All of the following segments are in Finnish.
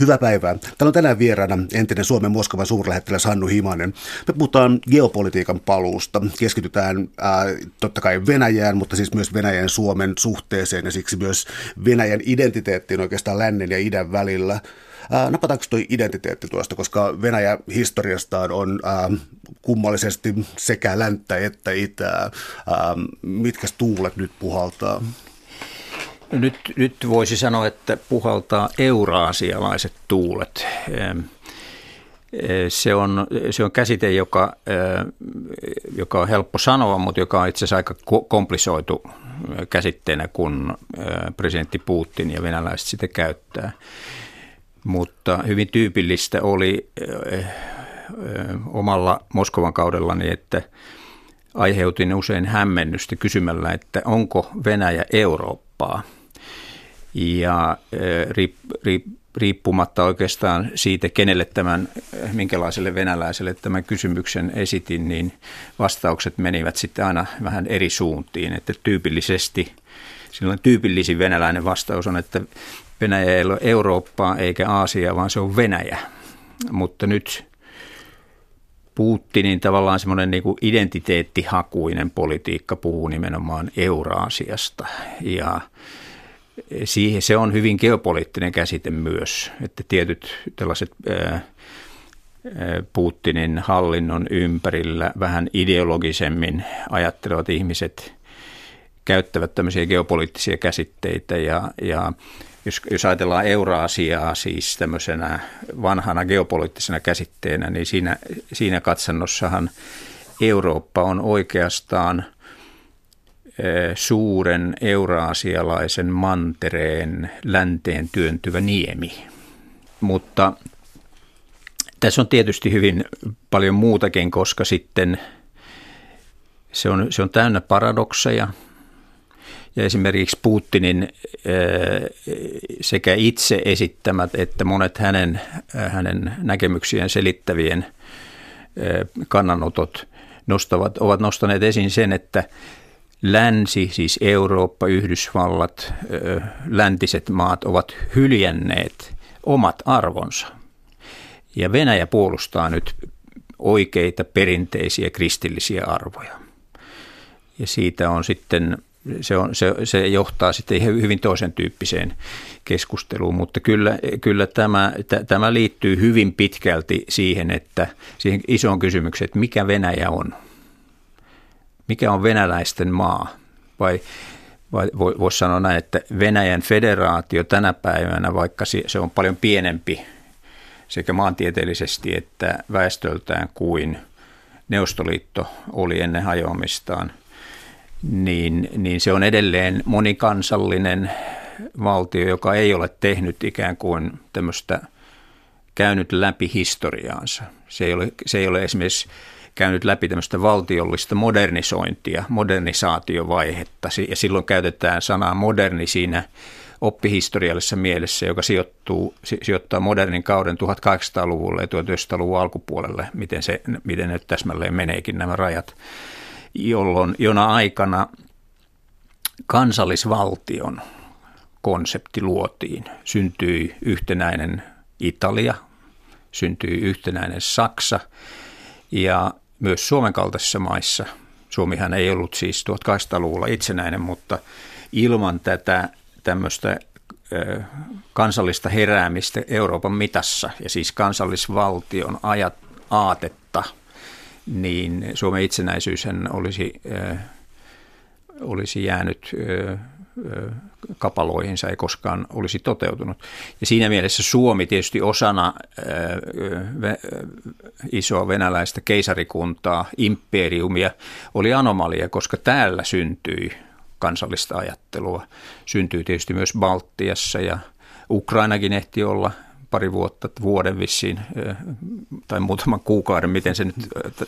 Hyvää päivää. Täällä on tänään vieraana entinen Suomen Moskovan suurlähettiläs Hannu Himanen. Me puhutaan geopolitiikan paluusta. Keskitytään ää, totta kai Venäjään, mutta siis myös Venäjän Suomen suhteeseen ja siksi myös Venäjän identiteettiin oikeastaan lännen ja idän välillä. Ää, napataanko tuo identiteetti tuosta, koska Venäjä historiastaan on ää, kummallisesti sekä länttä että itää. Ää, mitkä tuulet nyt puhaltaa? Nyt, nyt voisi sanoa, että puhaltaa euraasialaiset tuulet. Se on, se on käsite, joka, joka on helppo sanoa, mutta joka on itse asiassa aika komplisoitu käsitteenä, kun presidentti Putin ja venäläiset sitä käyttää. Mutta hyvin tyypillistä oli omalla Moskovan kaudellani, että aiheutin usein hämmennystä kysymällä, että onko Venäjä Eurooppaa – ja riippumatta oikeastaan siitä, kenelle tämän, minkälaiselle venäläiselle tämän kysymyksen esitin, niin vastaukset menivät sitten aina vähän eri suuntiin. Että tyypillisesti, silloin tyypillisin venäläinen vastaus on, että Venäjä ei ole Eurooppaa eikä Aasia, vaan se on Venäjä. Mutta nyt Putinin tavallaan semmoinen niin identiteettihakuinen politiikka puhuu nimenomaan Euraasiasta. Ja siihen se on hyvin geopoliittinen käsite myös, että tietyt tällaiset Putinin hallinnon ympärillä vähän ideologisemmin ajattelevat ihmiset käyttävät tämmöisiä geopoliittisia käsitteitä ja, ja jos, jos ajatellaan Euraasiaa siis tämmöisenä vanhana geopoliittisena käsitteenä, niin siinä, siinä katsannossahan Eurooppa on oikeastaan – suuren euraasialaisen mantereen länteen työntyvä niemi. Mutta tässä on tietysti hyvin paljon muutakin, koska sitten se on, se on täynnä paradokseja. Ja esimerkiksi Putinin sekä itse esittämät että monet hänen, hänen näkemyksien selittävien kannanotot nostavat, ovat nostaneet esiin sen, että länsi, siis Eurooppa, Yhdysvallat, läntiset maat ovat hyljänneet omat arvonsa. Ja Venäjä puolustaa nyt oikeita perinteisiä kristillisiä arvoja. Ja siitä on sitten, se, on, se, se johtaa sitten hyvin toisen tyyppiseen keskusteluun, mutta kyllä, kyllä tämä, t- tämä liittyy hyvin pitkälti siihen, että siihen isoon kysymykseen, että mikä Venäjä on – mikä on venäläisten maa? Vai, vai voisi sanoa näin, että Venäjän federaatio tänä päivänä, vaikka se on paljon pienempi sekä maantieteellisesti että väestöltään kuin Neuvostoliitto oli ennen hajoamistaan, niin, niin se on edelleen monikansallinen valtio, joka ei ole tehnyt ikään kuin tämmöistä käynyt läpi historiaansa. Se ei ole, se ei ole esimerkiksi käynyt läpi tämmöistä valtiollista modernisointia, modernisaatiovaihetta, ja silloin käytetään sanaa moderni siinä oppihistoriallisessa mielessä, joka sijoittuu, sijoittaa modernin kauden 1800-luvulle ja 1900-luvun alkupuolelle, miten, se, miten nyt täsmälleen meneekin nämä rajat, jolloin jona aikana kansallisvaltion konsepti luotiin. Syntyi yhtenäinen Italia, syntyi yhtenäinen Saksa ja myös Suomen kaltaisissa maissa, Suomihan ei ollut siis 1800-luvulla itsenäinen, mutta ilman tätä tämmöistä kansallista heräämistä Euroopan mitassa ja siis kansallisvaltion ajat, aatetta, niin Suomen itsenäisyyshän olisi, olisi jäänyt kapaloihinsa ei koskaan olisi toteutunut. Ja siinä mielessä Suomi tietysti osana isoa venäläistä keisarikuntaa, imperiumia, oli anomalia, koska täällä syntyi kansallista ajattelua. Syntyi tietysti myös Baltiassa ja Ukrainakin ehti olla pari vuotta, vuoden vissiin, tai muutaman kuukauden, miten se nyt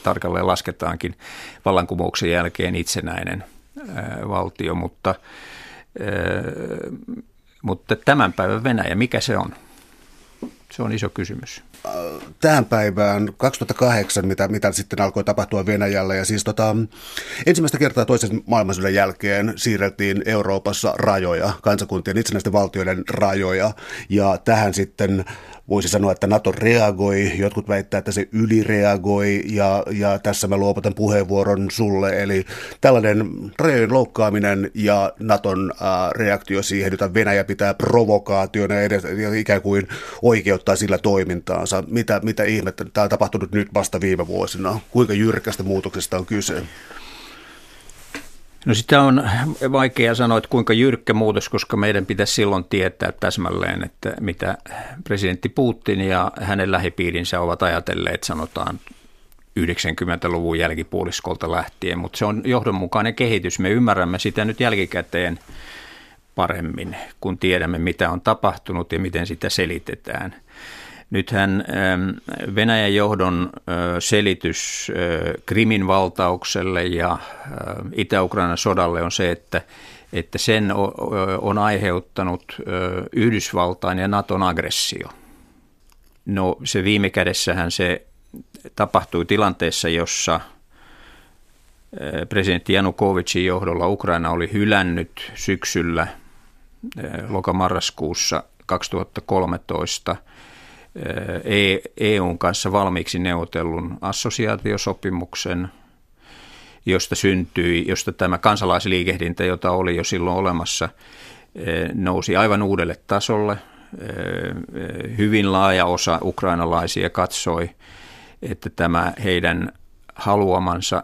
tarkalleen lasketaankin, vallankumouksen jälkeen itsenäinen valtio, mutta mutta tämän päivän Venäjä, mikä se on? Se on iso kysymys. Tähän päivään 2008, mitä, mitä sitten alkoi tapahtua Venäjällä. Ja siis tota, ensimmäistä kertaa toisen maailmansodan jälkeen siirrettiin Euroopassa rajoja, kansakuntien itsenäisten valtioiden rajoja. Ja tähän sitten voisi sanoa, että NATO reagoi, jotkut väittää, että se ylireagoi ja, ja tässä mä luovutan puheenvuoron sulle. Eli tällainen rajojen loukkaaminen ja Naton ää, reaktio siihen, jota Venäjä pitää provokaationa edes, ja ikään kuin oikeuttaa sillä toimintaansa. Mitä, mitä ihmettä, tämä on tapahtunut nyt vasta viime vuosina. Kuinka jyrkästä muutoksesta on kyse? No sitä on vaikea sanoa, että kuinka jyrkkä muutos, koska meidän pitäisi silloin tietää täsmälleen, että mitä presidentti Putin ja hänen lähipiirinsä ovat ajatelleet, sanotaan 90-luvun jälkipuoliskolta lähtien, mutta se on johdonmukainen kehitys. Me ymmärrämme sitä nyt jälkikäteen paremmin, kun tiedämme, mitä on tapahtunut ja miten sitä selitetään. Nythän ähm, Venäjän johdon äh, selitys äh, Krimin valtaukselle ja äh, Itä-Ukrainan sodalle on se, että, että sen on aiheuttanut Yhdysvaltain ja Naton aggressio. No se viime kädessähän se tapahtui tilanteessa, jossa presidentti Janukovicin johdolla Ukraina oli hylännyt syksyllä lokamarraskuussa 2013 – EUn e kanssa valmiiksi neuvotellun assosiaatiosopimuksen, josta syntyi, josta tämä kansalaisliikehdintä, jota oli jo silloin olemassa, nousi aivan uudelle tasolle. Hyvin laaja osa ukrainalaisia katsoi, että tämä heidän haluamansa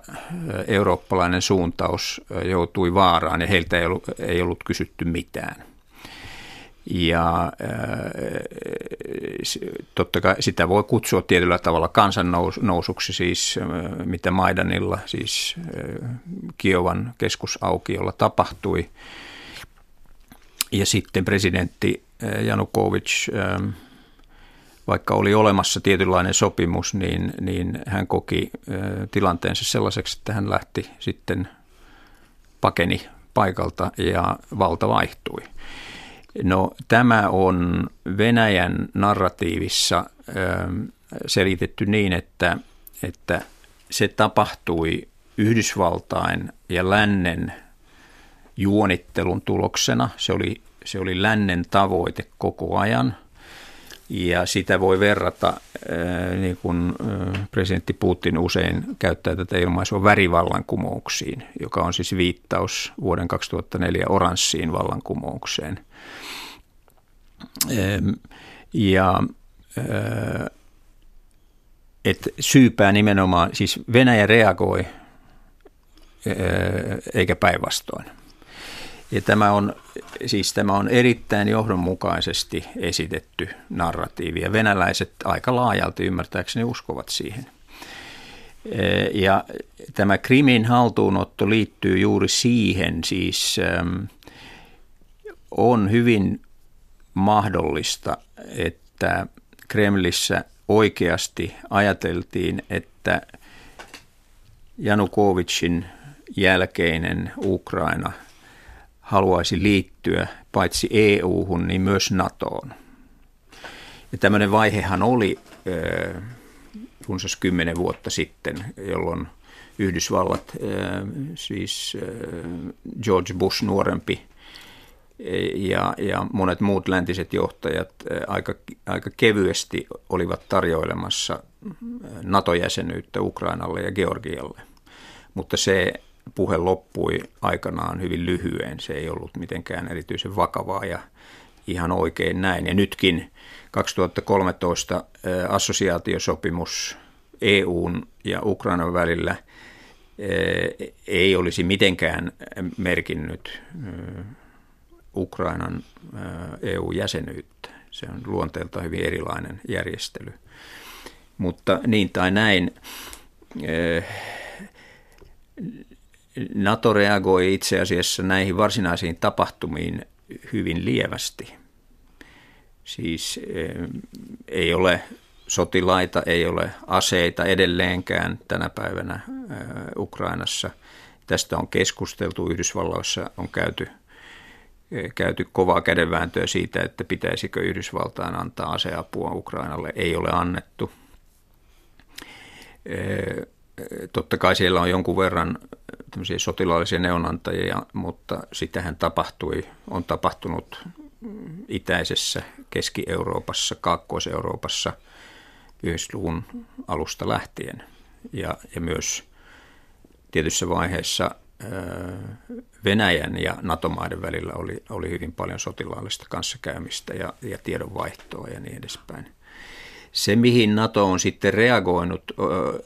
eurooppalainen suuntaus joutui vaaraan ja heiltä ei ollut, ei ollut kysytty mitään. Ja totta kai sitä voi kutsua tietyllä tavalla kansannousuksi, siis mitä Maidanilla, siis Kiovan keskusaukiolla tapahtui. Ja sitten presidentti Janukovic, vaikka oli olemassa tietynlainen sopimus, niin, niin hän koki tilanteensa sellaiseksi, että hän lähti sitten pakeni paikalta ja valta vaihtui. No tämä on Venäjän narratiivissa ähm, selitetty niin, että, että se tapahtui Yhdysvaltain ja lännen juonittelun tuloksena. Se oli, se oli lännen tavoite koko ajan ja sitä voi verrata, äh, niin kuin äh, presidentti Putin usein käyttää tätä ilmaisua värivallankumouksiin, joka on siis viittaus vuoden 2004 oranssiin vallankumoukseen – ja että syypää nimenomaan, siis Venäjä reagoi eikä päinvastoin. Ja tämä on, siis tämä on erittäin johdonmukaisesti esitetty narratiivi ja venäläiset aika laajalti ymmärtääkseni uskovat siihen. Ja tämä Krimin haltuunotto liittyy juuri siihen, siis on hyvin mahdollista, että Kremlissä oikeasti ajateltiin, että Janukovicin jälkeinen Ukraina haluaisi liittyä paitsi EU-hun, niin myös NATOon. Ja tämmöinen vaihehan oli runsas kymmenen vuotta sitten, jolloin Yhdysvallat, siis George Bush nuorempi, ja, ja monet muut läntiset johtajat aika, aika kevyesti olivat tarjoilemassa NATO-jäsenyyttä Ukrainalle ja Georgialle. Mutta se puhe loppui aikanaan hyvin lyhyen. Se ei ollut mitenkään erityisen vakavaa ja ihan oikein näin. Ja nytkin 2013 assosiaatiosopimus EUn ja Ukrainan välillä ei olisi mitenkään merkinnyt Ukrainan EU-jäsenyyttä. Se on luonteelta hyvin erilainen järjestely. Mutta niin tai näin, NATO reagoi itse asiassa näihin varsinaisiin tapahtumiin hyvin lievästi. Siis ei ole sotilaita, ei ole aseita edelleenkään tänä päivänä Ukrainassa. Tästä on keskusteltu, Yhdysvalloissa on käyty käyty kovaa kädenvääntöä siitä, että pitäisikö Yhdysvaltain antaa aseapua Ukrainalle. Ei ole annettu. Totta kai siellä on jonkun verran sotilaallisia neonantajia, mutta sitähän tapahtui, on tapahtunut itäisessä Keski-Euroopassa, Kaakkois-Euroopassa 90-luvun alusta lähtien. Ja, ja myös tietyssä vaiheessa Venäjän ja NATO-maiden välillä oli, oli hyvin paljon sotilaallista kanssakäymistä ja, ja tiedonvaihtoa ja niin edespäin. Se, mihin NATO on sitten reagoinut,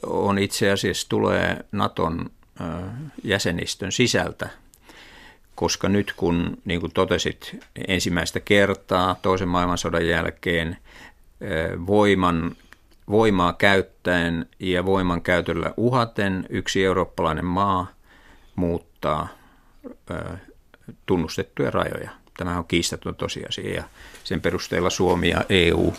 on itse asiassa tulee NATOn jäsenistön sisältä, koska nyt kun, niin kuin totesit, ensimmäistä kertaa toisen maailmansodan jälkeen voiman, voimaa käyttäen ja voiman käytöllä uhaten yksi eurooppalainen maa muuttaa tunnustettuja rajoja. Tämä on kiistaton tosiasia ja sen perusteella Suomi ja EU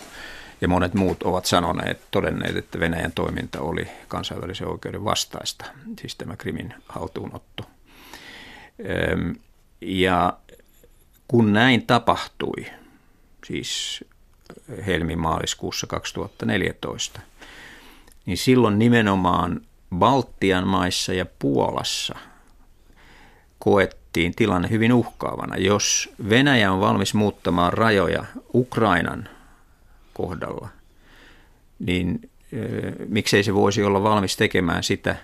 ja monet muut ovat sanoneet, todenneet, että Venäjän toiminta oli kansainvälisen oikeuden vastaista, siis tämä Krimin haltuunotto. Ja kun näin tapahtui, siis helmi-maaliskuussa 2014, niin silloin nimenomaan Baltian maissa ja Puolassa koettiin tilanne hyvin uhkaavana. Jos Venäjä on valmis muuttamaan rajoja Ukrainan kohdalla, niin miksei se voisi olla valmis tekemään sitä,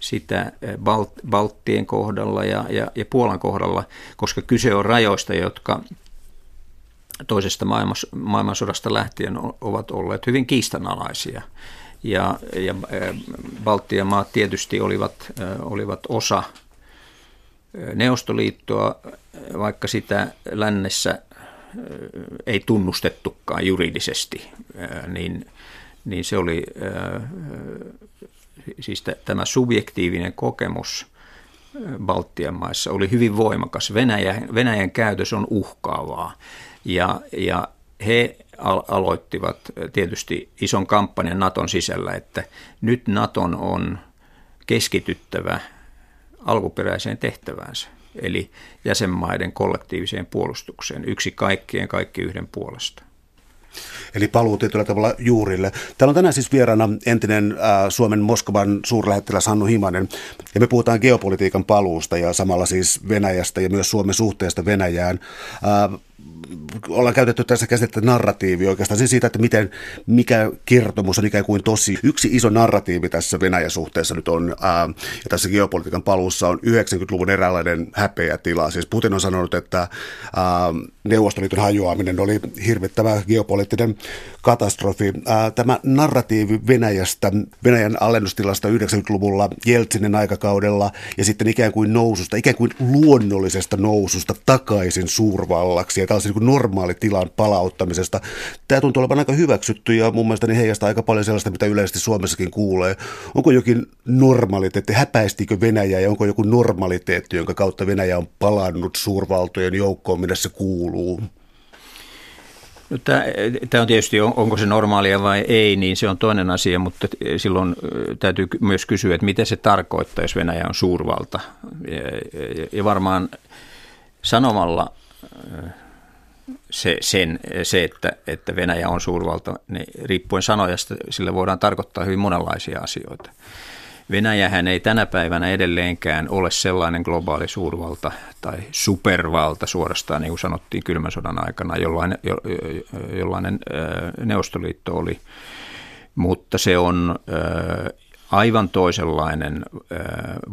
sitä Balt- Balttien kohdalla ja, ja, ja Puolan kohdalla, koska kyse on rajoista, jotka toisesta maailmansodasta lähtien ovat olleet hyvin kiistanalaisia. Ja, ja Baltian maat tietysti olivat, olivat osa Neuvostoliittoa, vaikka sitä lännessä ei tunnustettukaan juridisesti, niin, niin se oli siis tämä subjektiivinen kokemus Baltian maissa oli hyvin voimakas. Venäjä, Venäjän käytös on uhkaavaa ja, ja he aloittivat tietysti ison kampanjan Naton sisällä, että nyt Naton on keskityttävä alkuperäiseen tehtäväänsä eli jäsenmaiden kollektiiviseen puolustukseen, yksi kaikkien, kaikki yhden puolesta. Eli paluu tietyllä tavalla juurille. Täällä on tänään siis vieraana entinen äh, Suomen Moskovan suurlähettiläs Hannu Himanen, ja me puhutaan geopolitiikan paluusta ja samalla siis Venäjästä ja myös Suomen suhteesta Venäjään. Äh, ollaan käytetty tässä käsitettä narratiivi oikeastaan siis siitä, että miten, mikä kertomus on ikään kuin tosi. Yksi iso narratiivi tässä Venäjän suhteessa nyt on, ää, ja tässä geopolitiikan paluussa on 90-luvun eräänlainen häpeätila. Siis Putin on sanonut, että ää, Neuvostoliiton hajoaminen oli hirvittävä geopoliittinen katastrofi. Ää, tämä narratiivi Venäjästä, Venäjän alennustilasta 90-luvulla, Jeltsinin aikakaudella ja sitten ikään kuin noususta, ikään kuin luonnollisesta noususta takaisin suurvallaksi ja tällaisen niin normaalitilan palauttamisesta. Tämä tuntuu olevan aika hyväksytty ja mun mielestä niin heijastaa aika paljon sellaista, mitä yleisesti Suomessakin kuulee. Onko jokin normaliteetti, häpäistikö Venäjä ja onko joku normaliteetti, jonka kautta Venäjä on palannut suurvaltojen joukkoon, minne se kuuluu? No, tämä on tietysti, onko se normaalia vai ei, niin se on toinen asia, mutta silloin täytyy myös kysyä, että mitä se tarkoittaa, jos Venäjä on suurvalta. Ja varmaan sanomalla se, sen, se että, että Venäjä on suurvalta, niin riippuen sanojasta, sillä voidaan tarkoittaa hyvin monenlaisia asioita. Venäjähän ei tänä päivänä edelleenkään ole sellainen globaali suurvalta tai supervalta suorastaan, niin kuin sanottiin kylmän sodan aikana, jollainen, jo, jollainen Neuvostoliitto oli. Mutta se on aivan toisenlainen,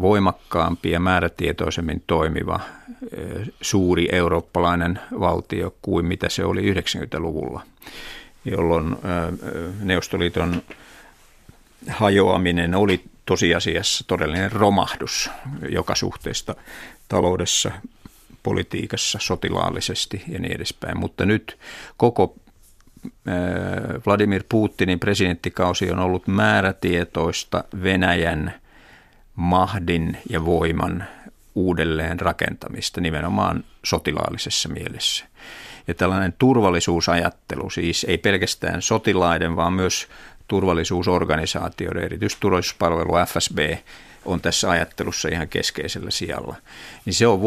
voimakkaampi ja määrätietoisemmin toimiva suuri eurooppalainen valtio kuin mitä se oli 90-luvulla, jolloin Neuvostoliiton hajoaminen oli tosiasiassa todellinen romahdus joka suhteesta taloudessa, politiikassa, sotilaallisesti ja niin edespäin. Mutta nyt koko Vladimir Putinin presidenttikausi on ollut määrätietoista Venäjän mahdin ja voiman uudelleen rakentamista nimenomaan sotilaallisessa mielessä. Ja tällainen turvallisuusajattelu, siis ei pelkästään sotilaiden, vaan myös turvallisuusorganisaatioiden, erityisesti turvallisuuspalvelu FSB, on tässä ajattelussa ihan keskeisellä sijalla. Niin se on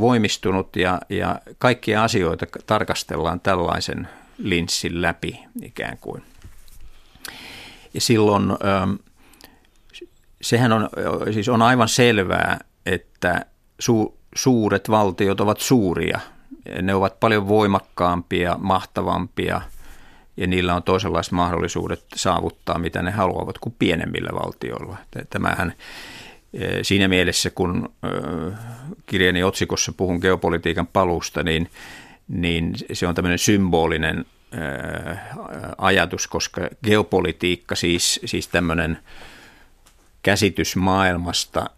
voimistunut ja, ja kaikkia asioita tarkastellaan tällaisen linssin läpi ikään kuin. Ja silloin sehän on, siis on aivan selvää, että su, suuret valtiot ovat suuria Ne ovat paljon voimakkaampia, mahtavampia ja niillä on toisenlaiset mahdollisuudet saavuttaa, mitä ne haluavat kuin pienemmillä valtioilla. Tämähän siinä mielessä, kun kirjani otsikossa puhun geopolitiikan palusta, niin, niin se on tämmöinen symbolinen ajatus, koska geopolitiikka, siis, siis tämmöinen käsitys maailmasta,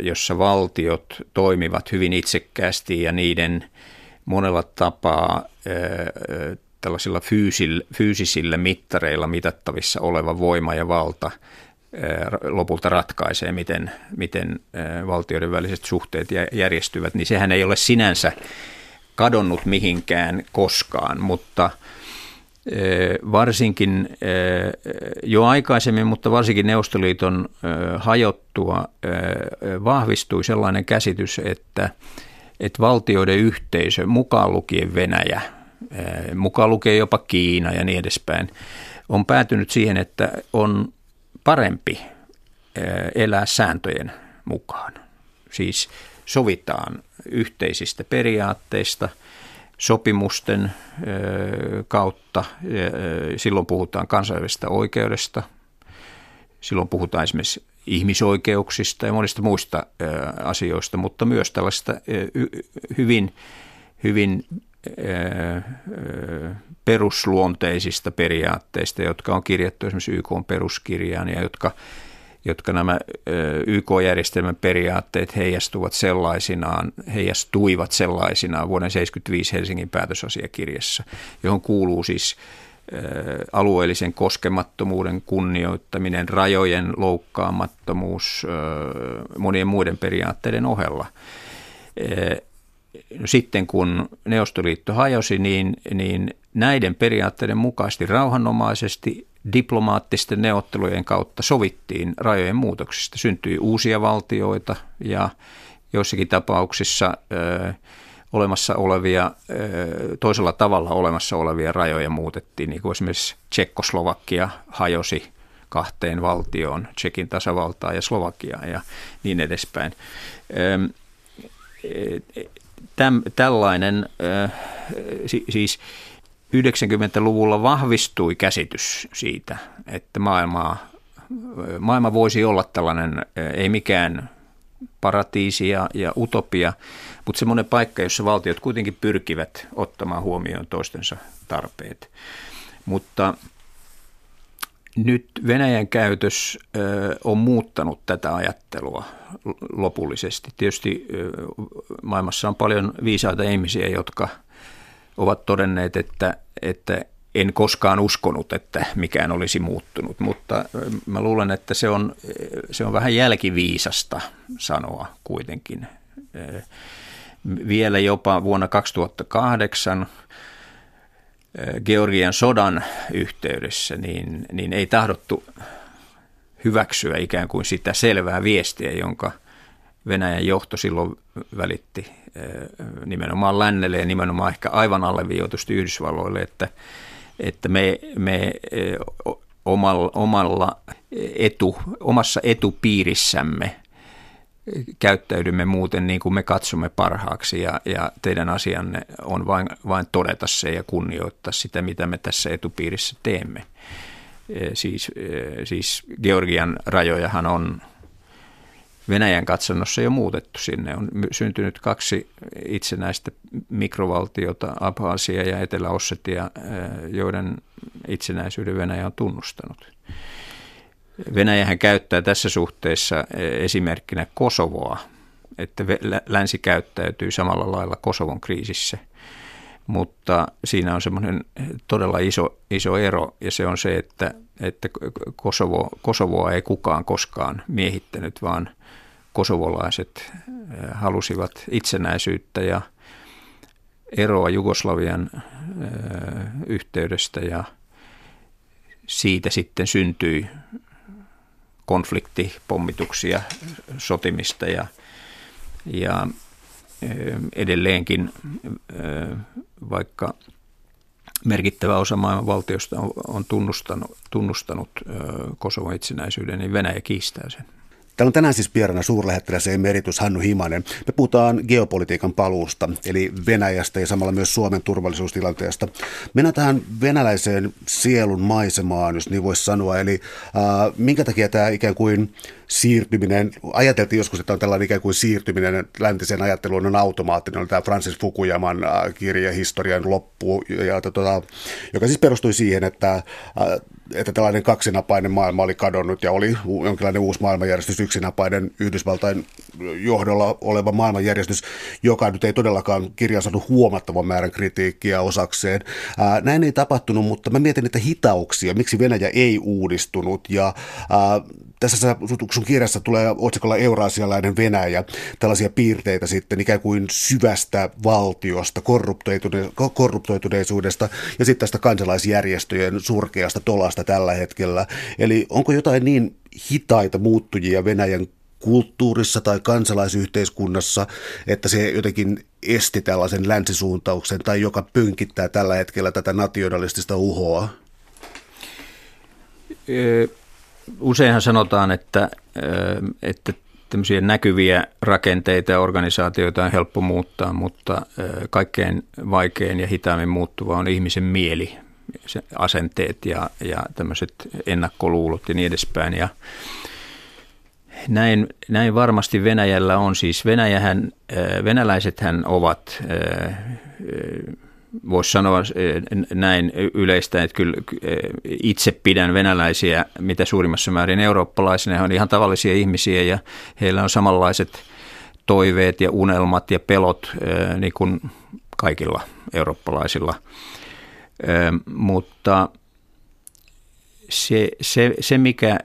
jossa valtiot toimivat hyvin itsekkäästi ja niiden monella tapaa tällaisilla fyysillä, fyysisillä mittareilla mitattavissa oleva voima ja valta lopulta ratkaisee, miten, miten valtioiden väliset suhteet järjestyvät, niin sehän ei ole sinänsä kadonnut mihinkään koskaan, mutta – varsinkin jo aikaisemmin, mutta varsinkin Neuvostoliiton hajottua vahvistui sellainen käsitys, että, että valtioiden yhteisö, mukaan lukien Venäjä, mukaan lukien jopa Kiina ja niin edespäin, on päätynyt siihen, että on parempi elää sääntöjen mukaan. Siis sovitaan yhteisistä periaatteista – sopimusten kautta. Silloin puhutaan kansainvälisestä oikeudesta, silloin puhutaan esimerkiksi ihmisoikeuksista ja monista muista asioista, mutta myös tällaista hyvin, hyvin perusluonteisista periaatteista, jotka on kirjattu esimerkiksi YK peruskirjaan ja jotka jotka nämä YK-järjestelmän periaatteet heijastuvat sellaisinaan, heijastuivat sellaisinaan vuoden 1975 Helsingin päätösasiakirjassa, johon kuuluu siis alueellisen koskemattomuuden kunnioittaminen, rajojen loukkaamattomuus monien muiden periaatteiden ohella. No sitten kun Neuvostoliitto hajosi, niin, niin näiden periaatteiden mukaisesti rauhanomaisesti diplomaattisten neuvottelujen kautta sovittiin rajojen muutoksista. Syntyi uusia valtioita ja joissakin tapauksissa ö, olemassa olevia, ö, toisella tavalla olemassa olevia rajoja muutettiin, niin kuin esimerkiksi Tsekkoslovakia hajosi kahteen valtioon, Tsekin tasavaltaa ja Slovakia ja niin edespäin. Täm, tällainen, siis 90-luvulla vahvistui käsitys siitä, että maailmaa, maailma voisi olla tällainen, ei mikään paratiisi ja, ja utopia, mutta semmoinen paikka, jossa valtiot kuitenkin pyrkivät ottamaan huomioon toistensa tarpeet. Mutta nyt Venäjän käytös on muuttanut tätä ajattelua lopullisesti. Tietysti maailmassa on paljon viisaita ihmisiä, jotka – ovat todenneet, että, että en koskaan uskonut, että mikään olisi muuttunut, mutta mä luulen, että se on, se on vähän jälkiviisasta sanoa kuitenkin. Vielä jopa vuonna 2008 Georgian sodan yhteydessä, niin, niin ei tahdottu hyväksyä ikään kuin sitä selvää viestiä, jonka Venäjän johto silloin välitti nimenomaan lännelle ja nimenomaan ehkä aivan alleviivatusti Yhdysvalloille, että, että me, me omalla, omalla etu, omassa etupiirissämme käyttäydymme muuten niin kuin me katsomme parhaaksi ja, ja teidän asianne on vain, vain todeta se ja kunnioittaa sitä, mitä me tässä etupiirissä teemme. Siis, siis Georgian rajojahan on Venäjän katsannossa jo muutettu. Sinne on syntynyt kaksi itsenäistä mikrovaltiota, Abhaasia ja Etelä-Ossetia, joiden itsenäisyyden Venäjä on tunnustanut. Venäjähän käyttää tässä suhteessa esimerkkinä Kosovoa, että länsi käyttäytyy samalla lailla Kosovon kriisissä. Mutta siinä on semmoinen todella iso, iso ero, ja se on se, että, että Kosovo, Kosovoa ei kukaan koskaan miehittänyt, vaan – kosovolaiset eh, halusivat itsenäisyyttä ja eroa Jugoslavian eh, yhteydestä ja siitä sitten syntyi konfliktipommituksia, sotimista ja, ja edelleenkin vaikka merkittävä osa maailman valtiosta on tunnustanut, tunnustanut Kosovon itsenäisyyden, niin Venäjä kiistää sen. Täällä on tänään siis vieraana suurlähettiläs emeritus Hannu Himanen. Me puhutaan geopolitiikan paluusta, eli Venäjästä ja samalla myös Suomen turvallisuustilanteesta. Mennään tähän venäläiseen sielun maisemaan, jos niin voisi sanoa. Eli äh, minkä takia tämä ikään kuin siirtyminen, ajateltiin joskus, että on tällainen ikään kuin siirtyminen läntiseen ajatteluun on automaattinen, oli tämä Francis Fukuyaman äh, kirja Historian loppu, ja, tota, joka siis perustui siihen, että, äh, että tällainen kaksinapainen maailma oli kadonnut ja oli jonkinlainen uusi maailmanjärjestys, yksinapainen Yhdysvaltain johdolla oleva maailmanjärjestys, joka nyt ei todellakaan kirja saanut huomattavan määrän kritiikkiä osakseen. Ää, näin ei tapahtunut, mutta mä mietin niitä hitauksia, miksi Venäjä ei uudistunut ja ää, tässä sun kirjassa tulee otsikolla Euraasialainen Venäjä, tällaisia piirteitä sitten ikään kuin syvästä valtiosta, korruptoitune- korruptoituneisuudesta ja sitten tästä kansalaisjärjestöjen surkeasta tolasta tällä hetkellä. Eli onko jotain niin hitaita muuttujia Venäjän kulttuurissa tai kansalaisyhteiskunnassa, että se jotenkin esti tällaisen länsisuuntauksen tai joka pönkittää tällä hetkellä tätä nationalistista uhoa? Useinhan sanotaan, että, että tämmöisiä näkyviä rakenteita ja organisaatioita on helppo muuttaa, mutta kaikkein vaikein ja hitaammin muuttuva on ihmisen mieli, asenteet ja, ja tämmöiset ennakkoluulot ja niin edespäin. Ja näin, näin varmasti Venäjällä on. Siis Venäjähän, venäläisethän ovat voisi sanoa eh, näin yleistä, että kyllä eh, itse pidän venäläisiä mitä suurimmassa määrin eurooppalaisina. He on ihan tavallisia ihmisiä ja heillä on samanlaiset toiveet ja unelmat ja pelot eh, niin kuin kaikilla eurooppalaisilla. Mutta se, se, se mikä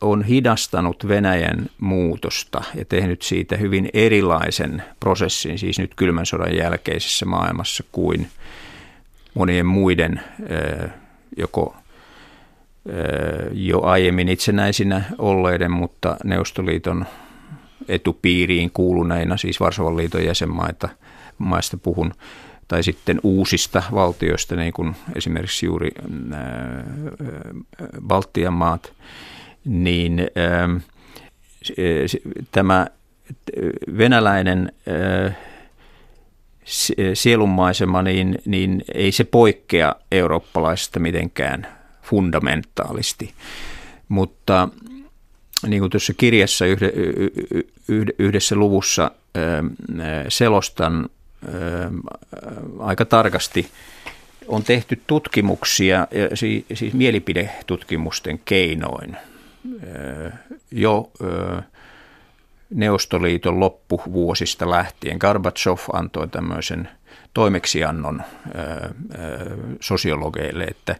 on hidastanut Venäjän muutosta ja tehnyt siitä hyvin erilaisen prosessin, siis nyt kylmän sodan jälkeisessä maailmassa kuin monien muiden joko jo aiemmin itsenäisinä olleiden, mutta Neuvostoliiton etupiiriin kuuluneina, siis Varsovan liiton jäsenmaita, maista puhun, tai sitten uusista valtioista, niin kuin esimerkiksi juuri Baltian maat, niin tämä venäläinen sielunmaisema, niin, niin ei se poikkea eurooppalaisesta mitenkään fundamentaalisti. Mutta niin kuin tuossa kirjassa yhdessä luvussa selostan aika tarkasti, on tehty tutkimuksia, siis mielipidetutkimusten keinoin jo Neuvostoliiton loppuvuosista lähtien Gorbachev antoi tämmöisen toimeksiannon sosiologeille, että,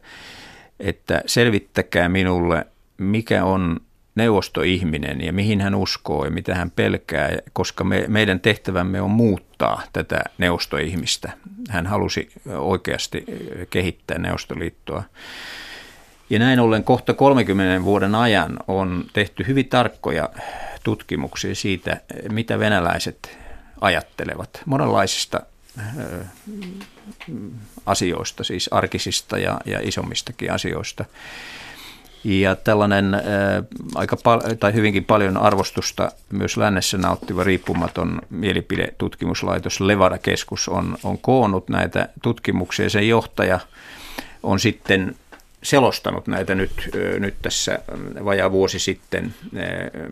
että selvittäkää minulle, mikä on neuvostoihminen ja mihin hän uskoo ja mitä hän pelkää, koska me, meidän tehtävämme on muuttaa tätä neuvostoihmistä. Hän halusi oikeasti kehittää Neuvostoliittoa. Ja näin ollen kohta 30 vuoden ajan on tehty hyvin tarkkoja tutkimuksia siitä, mitä venäläiset ajattelevat monenlaisista asioista, siis arkisista ja, ja isommistakin asioista. Ja tällainen äh, aika pal- tai hyvinkin paljon arvostusta myös lännessä nauttiva riippumaton mielipidetutkimuslaitos Levara-keskus on, on koonnut näitä tutkimuksia. Sen johtaja on sitten selostanut näitä nyt, nyt tässä vajaa vuosi sitten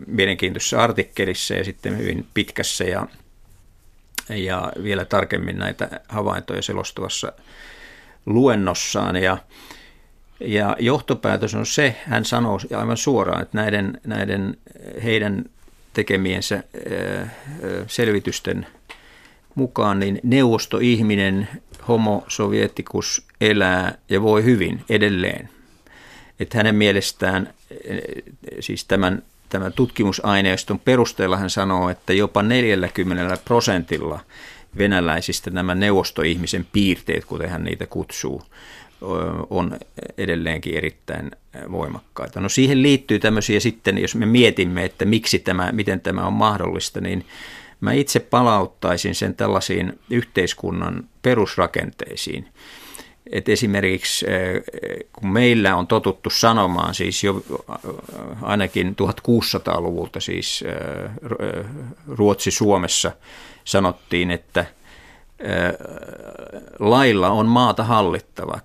mielenkiintoisessa artikkelissa ja sitten hyvin pitkässä ja, ja vielä tarkemmin näitä havaintoja selostavassa luennossaan. Ja, ja johtopäätös on se, hän sanoo aivan suoraan, että näiden, näiden heidän tekemiensä selvitysten mukaan niin neuvostoihminen homo sovieticus elää ja voi hyvin edelleen. Että hänen mielestään, siis tämän, tämän tutkimusaineiston perusteella hän sanoo, että jopa 40 prosentilla venäläisistä nämä neuvostoihmisen piirteet, kuten hän niitä kutsuu, on edelleenkin erittäin voimakkaita. No siihen liittyy tämmöisiä sitten, jos me mietimme, että miksi tämä, miten tämä on mahdollista, niin Mä itse palauttaisin sen tällaisiin yhteiskunnan perusrakenteisiin. että esimerkiksi kun meillä on totuttu sanomaan siis jo ainakin 1600-luvulta siis Ruotsi-Suomessa sanottiin, että lailla on maata hallittava,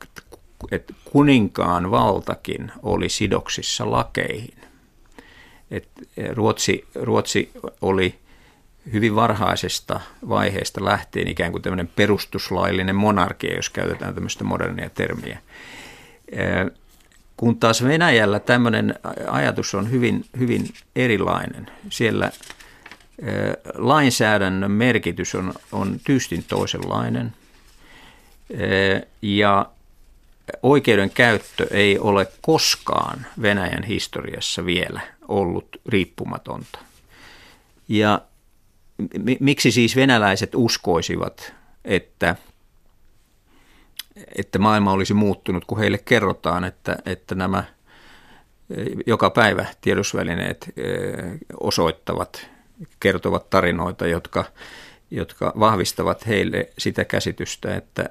että kuninkaan valtakin oli sidoksissa lakeihin. Et Ruotsi, Ruotsi oli hyvin varhaisesta vaiheesta lähtien ikään kuin tämmöinen perustuslaillinen monarkia, jos käytetään tämmöistä modernia termiä. Kun taas Venäjällä tämmöinen ajatus on hyvin, hyvin erilainen. Siellä lainsäädännön merkitys on, on tyystin toisenlainen ja oikeuden käyttö ei ole koskaan Venäjän historiassa vielä ollut riippumatonta. Ja miksi siis venäläiset uskoisivat, että, että maailma olisi muuttunut, kun heille kerrotaan, että, että nämä joka päivä tiedosvälineet osoittavat, kertovat tarinoita, jotka, jotka vahvistavat heille sitä käsitystä, että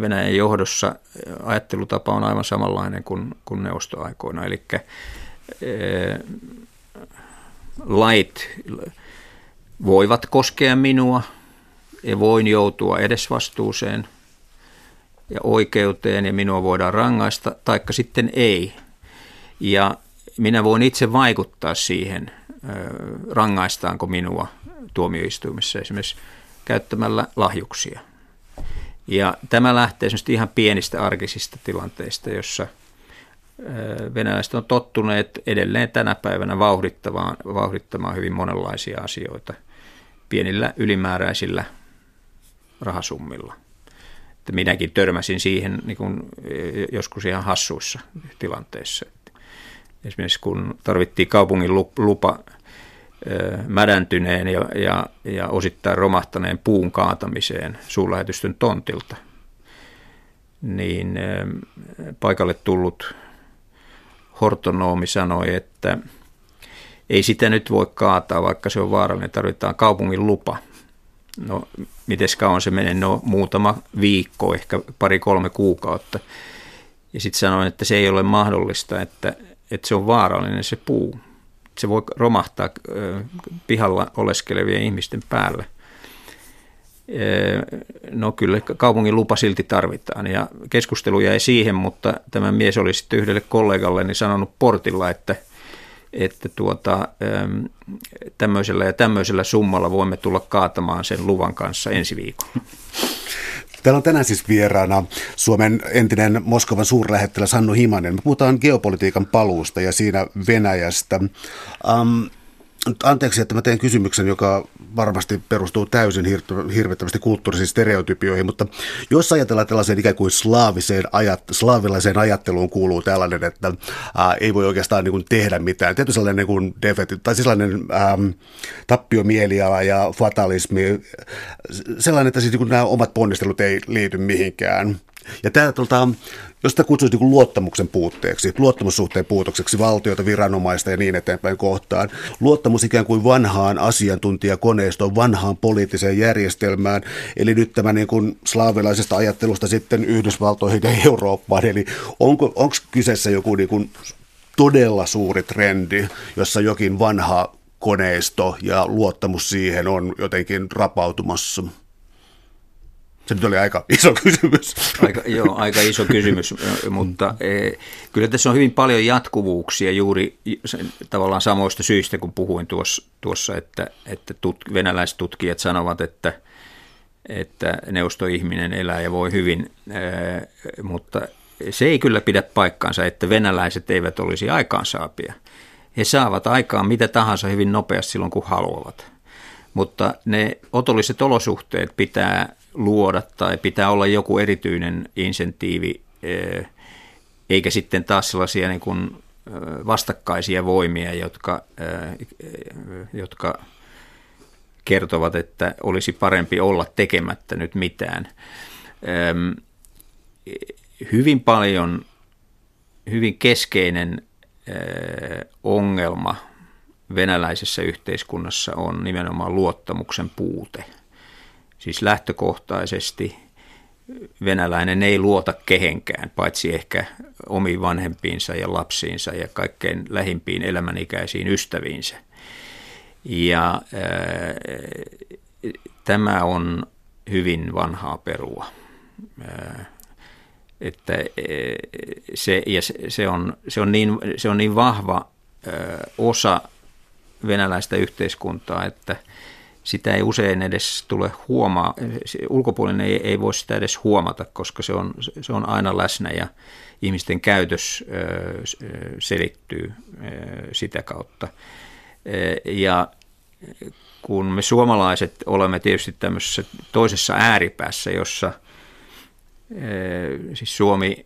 Venäjän johdossa ajattelutapa on aivan samanlainen kuin, kuin neuvostoaikoina. Eli lait voivat koskea minua ja voin joutua edesvastuuseen ja oikeuteen ja minua voidaan rangaista, taikka sitten ei. Ja minä voin itse vaikuttaa siihen, rangaistaanko minua tuomioistuimessa esimerkiksi käyttämällä lahjuksia. Ja tämä lähtee ihan pienistä arkisista tilanteista, jossa venäläiset on tottuneet edelleen tänä päivänä vauhdittamaan, vauhdittamaan hyvin monenlaisia asioita pienillä ylimääräisillä rahasummilla. Että minäkin törmäsin siihen niin kuin joskus ihan hassuissa tilanteissa. Esimerkiksi kun tarvittiin kaupungin lupa mädäntyneen ja, ja, ja osittain romahtaneen puun kaatamiseen suurlähetystön tontilta, niin paikalle tullut hortonoomi sanoi, että ei sitä nyt voi kaataa, vaikka se on vaarallinen, tarvitaan kaupungin lupa. No, miten kauan se menee? No, muutama viikko, ehkä pari-kolme kuukautta. Ja sitten sanoin, että se ei ole mahdollista, että, että se on vaarallinen se puu se voi romahtaa pihalla oleskelevien ihmisten päälle. No kyllä kaupungin lupa silti tarvitaan ja keskustelu jäi siihen, mutta tämä mies oli sitten yhdelle kollegalle niin sanonut portilla, että, että tuota, tämmöisellä ja tämmöisellä summalla voimme tulla kaatamaan sen luvan kanssa ensi viikolla. Täällä on tänään siis vieraana Suomen entinen Moskovan suurlähettiläs Hannu Himanen. Me puhutaan geopolitiikan paluusta ja siinä Venäjästä. Um, anteeksi, että mä teen kysymyksen, joka varmasti perustuu täysin hir- hirvittävästi kulttuurisiin stereotypioihin, mutta jos ajatellaan tällaiseen ikään kuin slaaviseen ajat, slaavilaiseen ajatteluun kuuluu tällainen, että ää, ei voi oikeastaan niin kuin tehdä mitään. Tietysti sellainen niin kuin defet, tai siis sellainen ähm, tappiomieliala ja fatalismi, sellainen, että siis niin kuin nämä omat ponnistelut ei liity mihinkään. Ja tämä, tuota, jos sitä kutsuisi niin luottamuksen puutteeksi, luottamussuhteen puutokseksi valtiota, viranomaista ja niin eteenpäin kohtaan, luottamus ikään kuin vanhaan asiantuntijakoneistoon, vanhaan poliittiseen järjestelmään, eli nyt tämä niin kuin slaavilaisesta ajattelusta sitten Yhdysvaltoihin ja Eurooppaan, eli onko, onko kyseessä joku niin kuin todella suuri trendi, jossa jokin vanha koneisto ja luottamus siihen on jotenkin rapautumassa? Se nyt oli aika iso kysymys. Aika, joo, aika iso kysymys, mutta e, kyllä tässä on hyvin paljon jatkuvuuksia juuri sen, tavallaan samoista syistä, kun puhuin tuossa, tuossa että, että tut, venäläiset tutkijat sanovat, että, että neuvostoihminen elää ja voi hyvin, e, mutta se ei kyllä pidä paikkaansa, että venäläiset eivät olisi aikaansaapia. He saavat aikaan mitä tahansa hyvin nopeasti silloin, kun haluavat. Mutta ne otolliset olosuhteet pitää luoda tai pitää olla joku erityinen insentiivi, eh, eikä sitten taas sellaisia niin kuin eh, vastakkaisia voimia, jotka, eh, jotka kertovat, että olisi parempi olla tekemättä nyt mitään. Hyvin paljon, hyvin keskeinen ongelma venäläisessä yhteiskunnassa on nimenomaan luottamuksen puute – Siis lähtökohtaisesti venäläinen ei luota kehenkään, paitsi ehkä omiin vanhempiinsa ja lapsiinsa ja kaikkein lähimpiin elämänikäisiin ystäviinsä. Ja ää, tämä on hyvin vanhaa perua. Ää, että se, ja se, se, on, se, on niin, se on niin vahva ää, osa venäläistä yhteiskuntaa, että – sitä ei usein edes tule huomaa, ulkopuolinen ei, ei voi sitä edes huomata, koska se on, se on aina läsnä ja ihmisten käytös selittyy sitä kautta. Ja kun me suomalaiset olemme tietysti tämmöisessä toisessa ääripäässä, jossa siis Suomi,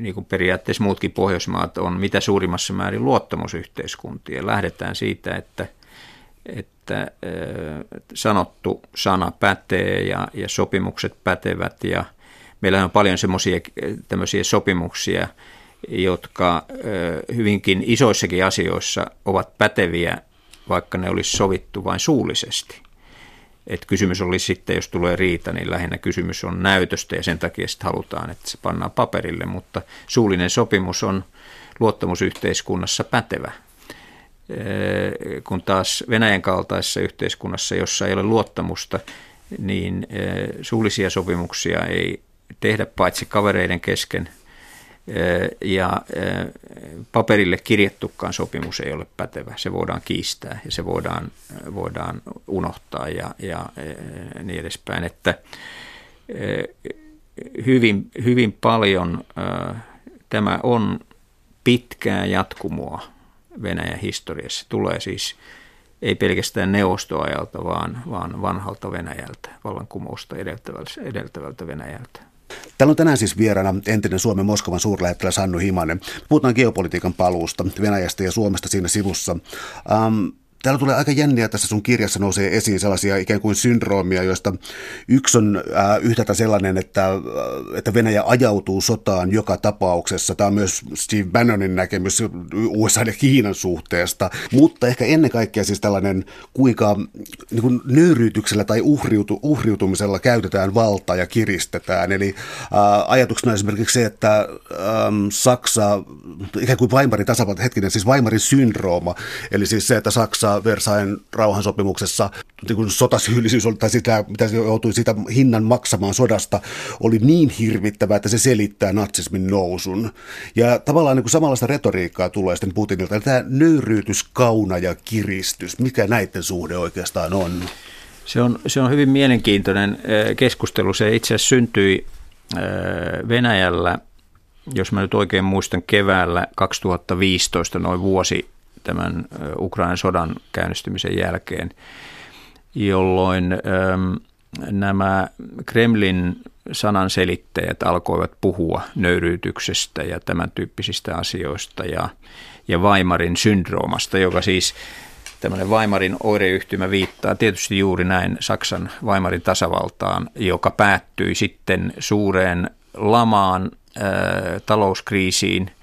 niin kuin periaatteessa muutkin Pohjoismaat, on mitä suurimmassa määrin luottamusyhteiskuntia. Lähdetään siitä, että – että sanottu sana pätee ja, ja sopimukset pätevät. Ja meillä on paljon semmoisia sopimuksia, jotka hyvinkin isoissakin asioissa ovat päteviä, vaikka ne olisi sovittu vain suullisesti. Et kysymys oli sitten, jos tulee riita, niin lähinnä kysymys on näytöstä ja sen takia sitten halutaan, että se pannaan paperille, mutta suullinen sopimus on luottamusyhteiskunnassa pätevä kun taas Venäjän kaltaisessa yhteiskunnassa, jossa ei ole luottamusta, niin eh, suullisia sopimuksia ei tehdä paitsi kavereiden kesken eh, ja paperille kirjattukaan sopimus ei ole pätevä. Se voidaan kiistää ja se voidaan, voidaan unohtaa ja, ja niin edespäin. Että hyvin, hyvin paljon tämä on pitkää jatkumoa Venäjän historiassa. Tulee siis ei pelkästään neuvostoajalta, vaan, vaan vanhalta Venäjältä, vallankumousta edeltävältä, edeltävältä Venäjältä. Täällä on tänään siis vieraana entinen Suomen Moskovan suurlähettiläs Sannu Himanen. Puhutaan geopolitiikan paluusta Venäjästä ja Suomesta siinä sivussa. Um, Täällä tulee aika jänniä, tässä sun kirjassa nousee esiin sellaisia ikään kuin syndroomia, joista yksi on äh, yhtäältä sellainen, että, äh, että Venäjä ajautuu sotaan joka tapauksessa. Tämä on myös Steve Bannonin näkemys USA ja Kiinan suhteesta, mutta ehkä ennen kaikkea siis tällainen, kuinka niin kuin nöyryytyksellä tai uhriutu, uhriutumisella käytetään valtaa ja kiristetään. Eli äh, ajatuksena esimerkiksi se, että ähm, Saksa, ikään kuin Weimarin tasavalta, hetkinen, siis Weimarin syndrooma, eli siis se, että Saksa Versain rauhansopimuksessa niin kuin sotasyyllisyys tai sitä, mitä se joutui sitä hinnan maksamaan sodasta, oli niin hirvittävää, että se selittää natsismin nousun. Ja tavallaan niin kuin samanlaista retoriikkaa tulee sitten Putinilta. Tämä nöyryytys, kauna ja kiristys, mikä näiden suhde oikeastaan on? Se on, se on hyvin mielenkiintoinen keskustelu. Se itse asiassa syntyi Venäjällä, jos mä nyt oikein muistan, keväällä 2015, noin vuosi tämän Ukrainan sodan käynnistymisen jälkeen, jolloin nämä Kremlin sananselittäjät alkoivat puhua nöyryytyksestä ja tämän tyyppisistä asioista ja, ja Weimarin syndroomasta, joka siis tämmöinen Weimarin oireyhtymä viittaa tietysti juuri näin Saksan Weimarin tasavaltaan, joka päättyi sitten suureen lamaan, talouskriisiin –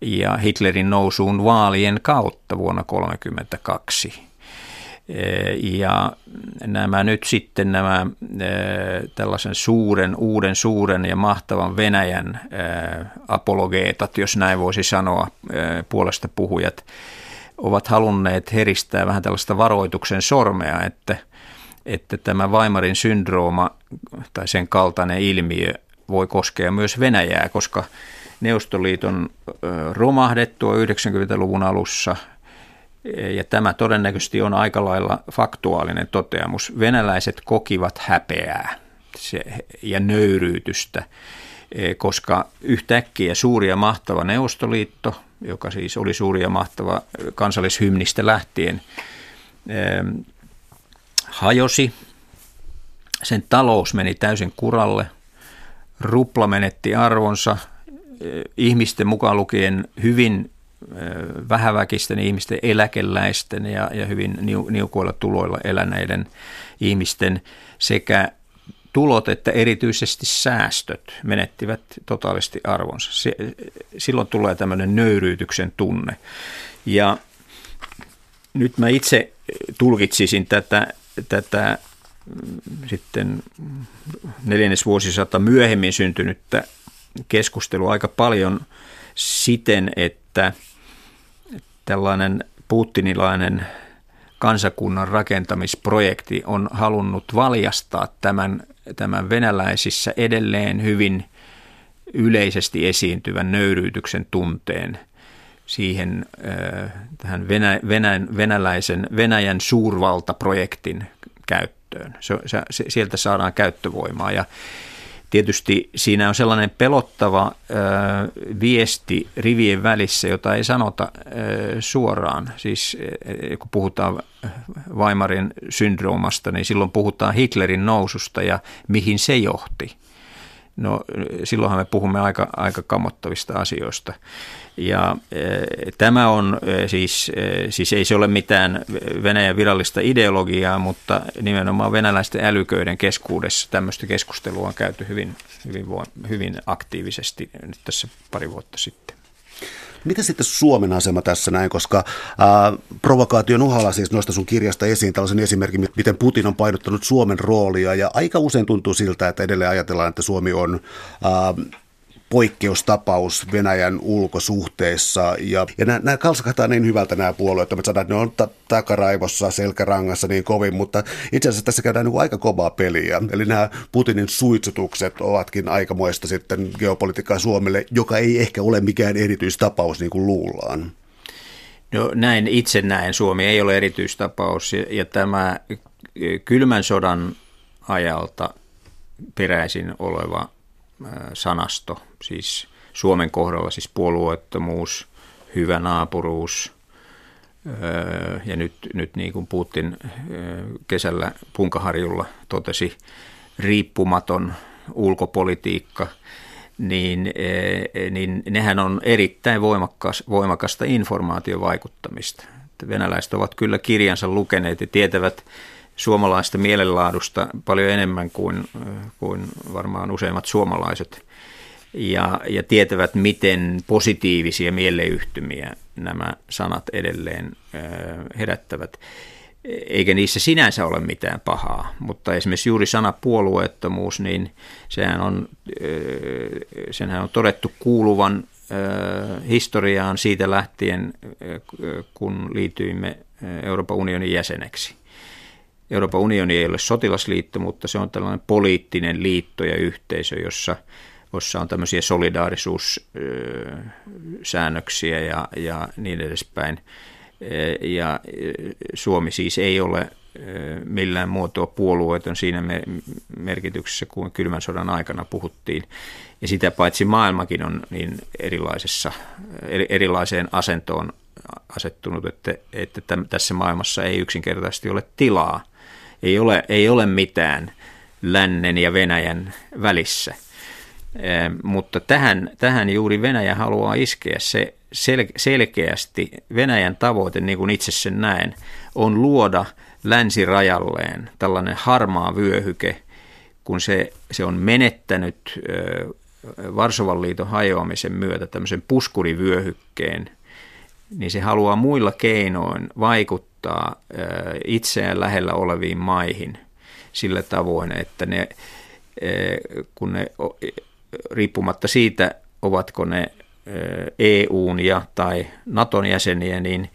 ja Hitlerin nousuun vaalien kautta vuonna 1932. Ja nämä nyt sitten nämä tällaisen suuren, uuden suuren ja mahtavan Venäjän apologeetat, jos näin voisi sanoa, puolesta puhujat, ovat halunneet heristää vähän tällaista varoituksen sormea, että, että tämä Weimarin syndrooma tai sen kaltainen ilmiö voi koskea myös Venäjää, koska Neuvostoliiton romahdettua 90-luvun alussa, ja tämä todennäköisesti on aika lailla faktuaalinen toteamus. Venäläiset kokivat häpeää ja nöyryytystä, koska yhtäkkiä suuri ja mahtava Neuvostoliitto, joka siis oli suuri ja mahtava kansallishymnistä lähtien, hajosi. Sen talous meni täysin kuralle, rupla menetti arvonsa – ihmisten mukaan lukien hyvin vähäväkisten ihmisten, eläkeläisten ja, ja hyvin niukoilla tuloilla eläneiden ihmisten sekä tulot että erityisesti säästöt menettivät totaalisti arvonsa. Se, silloin tulee tämmöinen nöyryytyksen tunne. Ja nyt mä itse tulkitsisin tätä, tätä sitten neljännesvuosisata myöhemmin syntynyttä keskustelua aika paljon siten, että tällainen putinilainen kansakunnan rakentamisprojekti on halunnut valjastaa tämän, tämän venäläisissä edelleen hyvin yleisesti esiintyvän nöyryytyksen tunteen siihen äh, tähän Venä, Venäjän, venäläisen Venäjän suurvaltaprojektin käyttöön. Se, se, sieltä saadaan käyttövoimaa ja Tietysti siinä on sellainen pelottava viesti rivien välissä, jota ei sanota suoraan. Siis kun puhutaan Weimarin syndroomasta, niin silloin puhutaan Hitlerin noususta ja mihin se johti. No silloinhan me puhumme aika, aika kamottavista asioista. Ja e, tämä on e, siis, e, siis ei se ole mitään Venäjän virallista ideologiaa, mutta nimenomaan venäläisten älyköiden keskuudessa tämmöistä keskustelua on käyty hyvin, hyvin, hyvin aktiivisesti nyt tässä pari vuotta sitten. Mitä sitten Suomen asema tässä näin, koska ää, provokaation uhalla siis noista sun kirjasta esiin tällaisen esimerkin, miten Putin on painottanut Suomen roolia ja aika usein tuntuu siltä, että edelleen ajatellaan, että Suomi on ää, poikkeustapaus Venäjän ulkosuhteissa. Ja, ja nämä, nämä kalsakataan niin hyvältä nämä puolueet, että ne on ta- takaraivossa, selkärangassa niin kovin, mutta itse asiassa tässä käydään niin aika kovaa peliä. Eli nämä Putinin suitsutukset ovatkin aikamoista sitten geopolitiikkaa Suomelle, joka ei ehkä ole mikään erityistapaus niin kuin luullaan. No näin itse näen. Suomi ei ole erityistapaus ja, ja tämä kylmän sodan ajalta peräisin oleva sanasto, siis Suomen kohdalla siis puolueettomuus, hyvä naapuruus ja nyt, nyt niin kuin Putin kesällä Punkaharjulla totesi, riippumaton ulkopolitiikka, niin, niin nehän on erittäin voimakas, voimakasta informaatiovaikuttamista. Venäläiset ovat kyllä kirjansa lukeneet ja tietävät suomalaista mielenlaadusta paljon enemmän kuin, kuin varmaan useimmat suomalaiset ja, ja tietävät, miten positiivisia mieleyhtymiä nämä sanat edelleen herättävät. Eikä niissä sinänsä ole mitään pahaa, mutta esimerkiksi juuri sana puolueettomuus, niin sehän on, senhän on todettu kuuluvan historiaan siitä lähtien, kun liityimme Euroopan unionin jäseneksi. Euroopan unioni ei ole sotilasliitto, mutta se on tällainen poliittinen liitto ja yhteisö, jossa, jossa on tämmöisiä solidaarisuussäännöksiä ja, ja niin edespäin. Ja Suomi siis ei ole millään muotoa puolueeton siinä merkityksessä kuin kylmän sodan aikana puhuttiin. Ja sitä paitsi maailmakin on niin erilaisessa, erilaiseen asentoon asettunut, että, että tässä maailmassa ei yksinkertaisesti ole tilaa – ei ole, ei ole mitään lännen ja Venäjän välissä. Mutta tähän, tähän juuri Venäjä haluaa iskeä. Se sel, selkeästi Venäjän tavoite, niin kuin itse sen näen, on luoda länsirajalleen tällainen harmaa vyöhyke, kun se, se on menettänyt Varsovan liiton hajoamisen myötä tämmöisen puskurivyöhykkeen, niin se haluaa muilla keinoin vaikuttaa itseään lähellä oleviin maihin sillä tavoin, että ne, kun ne riippumatta siitä, ovatko ne EUn ja tai Naton jäseniä, niin,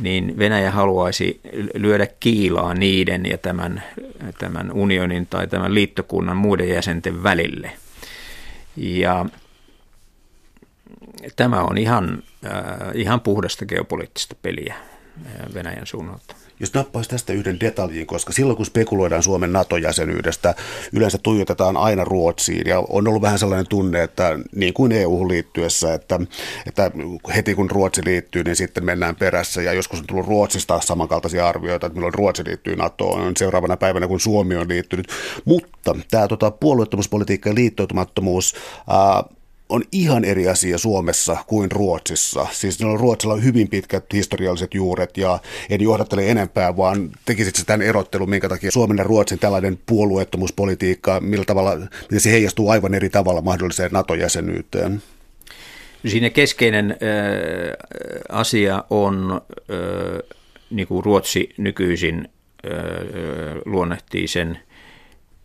niin Venäjä haluaisi lyödä kiilaa niiden ja tämän, tämän unionin tai tämän liittokunnan muiden jäsenten välille. Ja tämä on ihan, ihan puhdasta geopoliittista peliä. Venäjän suunnalta. Jos nappaisi tästä yhden detaljin, koska silloin kun spekuloidaan Suomen NATO-jäsenyydestä, yleensä tuijotetaan aina Ruotsiin ja on ollut vähän sellainen tunne, että niin kuin EU liittyessä, että, että heti kun Ruotsi liittyy, niin sitten mennään perässä ja joskus on tullut Ruotsista samankaltaisia arvioita, että milloin Ruotsi liittyy NATOon, on seuraavana päivänä kun Suomi on liittynyt. Mutta tämä tota, puolueettomuuspolitiikka ja liittoutumattomuus, ää, on ihan eri asia Suomessa kuin Ruotsissa. Siis on Ruotsilla on hyvin pitkät historialliset juuret ja en johdattele enempää, vaan tekisit tämän erottelun, minkä takia Suomen ja Ruotsin tällainen puolueettomuuspolitiikka, millä tavalla, miten se heijastuu aivan eri tavalla mahdolliseen NATO-jäsenyyteen? Siinä keskeinen äh, asia on, äh, niin kuin Ruotsi nykyisin luonnehtii sen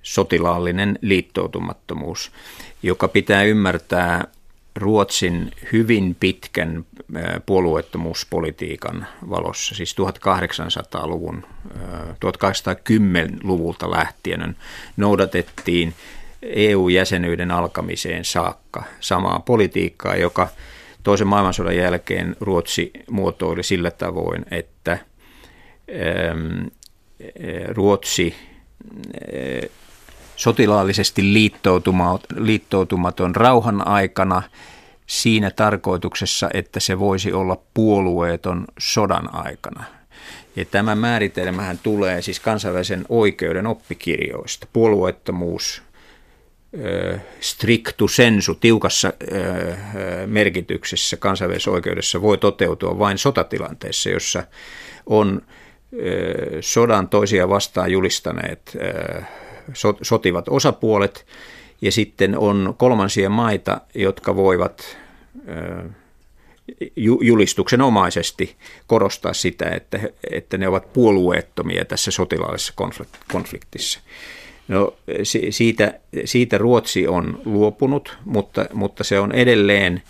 sotilaallinen liittoutumattomuus, joka pitää ymmärtää Ruotsin hyvin pitkän puolueettomuuspolitiikan valossa, siis 1800-luvun, 1810-luvulta lähtien noudatettiin EU-jäsenyyden alkamiseen saakka samaa politiikkaa, joka toisen maailmansodan jälkeen Ruotsi muotoili sillä tavoin, että Ruotsi sotilaallisesti liittoutumaton rauhan aikana siinä tarkoituksessa, että se voisi olla puolueeton sodan aikana. Ja tämä määritelmähän tulee siis kansainvälisen oikeuden oppikirjoista. Puolueettomuus, strictu sensu, tiukassa merkityksessä kansainvälisessä oikeudessa voi toteutua vain sotatilanteessa, jossa on sodan toisia vastaan julistaneet sotivat osapuolet ja sitten on kolmansia maita, jotka voivat julistuksenomaisesti korostaa sitä, että, että ne ovat puolueettomia tässä sotilaallisessa konfliktissa. No, siitä, siitä Ruotsi on luopunut, mutta, mutta se on edelleen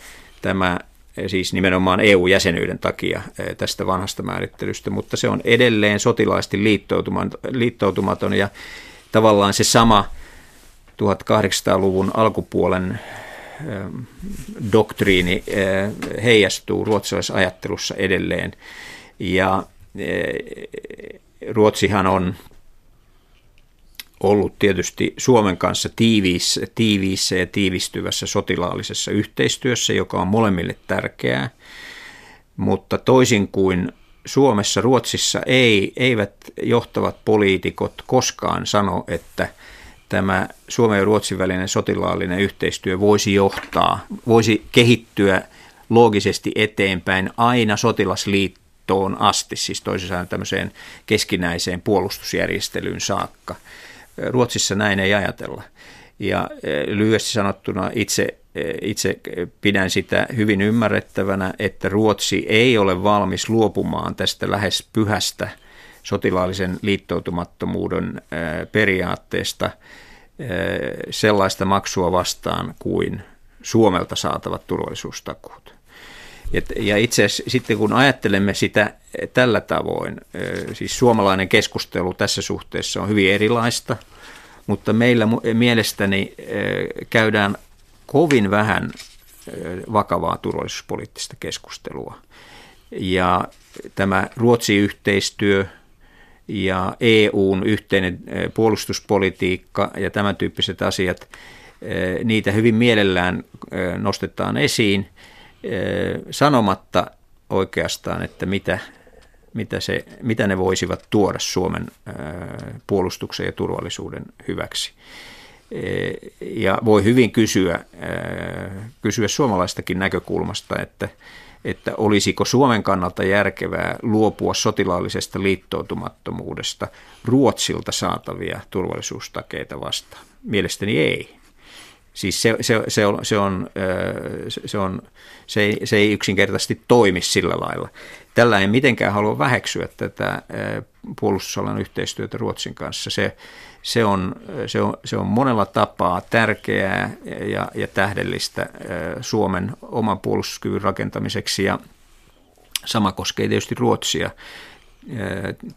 tämä siis nimenomaan EU-jäsenyyden takia tästä vanhasta määrittelystä, mutta se on edelleen sotilaasti liittoutumaton ja tavallaan se sama 1800-luvun alkupuolen doktriini heijastuu ruotsalaisajattelussa edelleen. Ja Ruotsihan on ollut tietysti Suomen kanssa tiiviissä, tiiviissä ja tiivistyvässä sotilaallisessa yhteistyössä, joka on molemmille tärkeää. Mutta toisin kuin Suomessa, Ruotsissa ei, eivät johtavat poliitikot koskaan sano, että tämä Suomen ja Ruotsin välinen sotilaallinen yhteistyö voisi johtaa, voisi kehittyä loogisesti eteenpäin aina sotilasliittoon asti, siis toisin sanoen tämmöiseen keskinäiseen puolustusjärjestelyyn saakka. Ruotsissa näin ei ajatella. Ja eh, lyhyesti sanottuna itse, itse pidän sitä hyvin ymmärrettävänä, että Ruotsi ei ole valmis luopumaan tästä lähes pyhästä sotilaallisen liittoutumattomuuden eh, periaatteesta sellaista maksua vastaan kuin Suomelta saatavat turvallisuustakuut. Ja itse asiassa sitten kun ajattelemme sitä tällä tavoin, siis suomalainen keskustelu tässä suhteessa on hyvin erilaista – mutta meillä mielestäni käydään kovin vähän vakavaa turvallisuuspoliittista keskustelua. Ja tämä Ruotsi-yhteistyö ja EUn yhteinen puolustuspolitiikka ja tämän tyyppiset asiat, niitä hyvin mielellään nostetaan esiin sanomatta oikeastaan, että mitä mitä, se, mitä ne voisivat tuoda Suomen puolustuksen ja turvallisuuden hyväksi. E, ja voi hyvin kysyä, kysyä suomalaistakin näkökulmasta, että, että olisiko Suomen kannalta järkevää luopua sotilaallisesta liittoutumattomuudesta Ruotsilta saatavia turvallisuustakeita vastaan. Mielestäni ei. Siis se, se, se, on, se, on, se, on, se, ei, se ei yksinkertaisesti toimi sillä lailla. Tällä ei mitenkään halua väheksyä tätä puolustusalan yhteistyötä Ruotsin kanssa. Se, se, on, se, on, se on monella tapaa tärkeää ja, ja tähdellistä Suomen oman puolustuskyvyn rakentamiseksi ja sama koskee tietysti Ruotsia.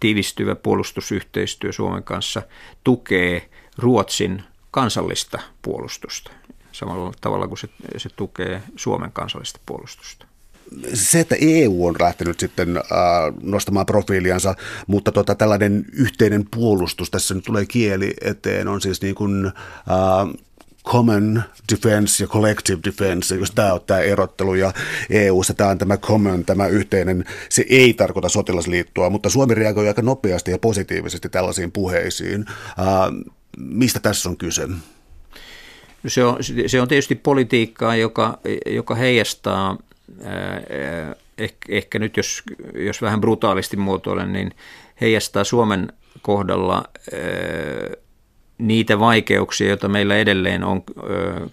Tiivistyvä puolustusyhteistyö Suomen kanssa tukee Ruotsin kansallista puolustusta samalla tavalla kuin se, se tukee Suomen kansallista puolustusta se, että EU on lähtenyt sitten äh, nostamaan profiiliansa, mutta tota, tällainen yhteinen puolustus, tässä nyt tulee kieli eteen, on siis niin kuin, äh, common defense ja collective defense, jos tämä on tämä erottelu, ja EU-ssa tämä on tämä common, tämä yhteinen, se ei tarkoita sotilasliittoa, mutta Suomi reagoi aika nopeasti ja positiivisesti tällaisiin puheisiin. Äh, mistä tässä on kyse? Se on, se on tietysti politiikkaa, joka, joka heijastaa ehkä, ehkä nyt jos, jos vähän brutaalisti muotoilen, niin heijastaa Suomen kohdalla niitä vaikeuksia, joita meillä edelleen on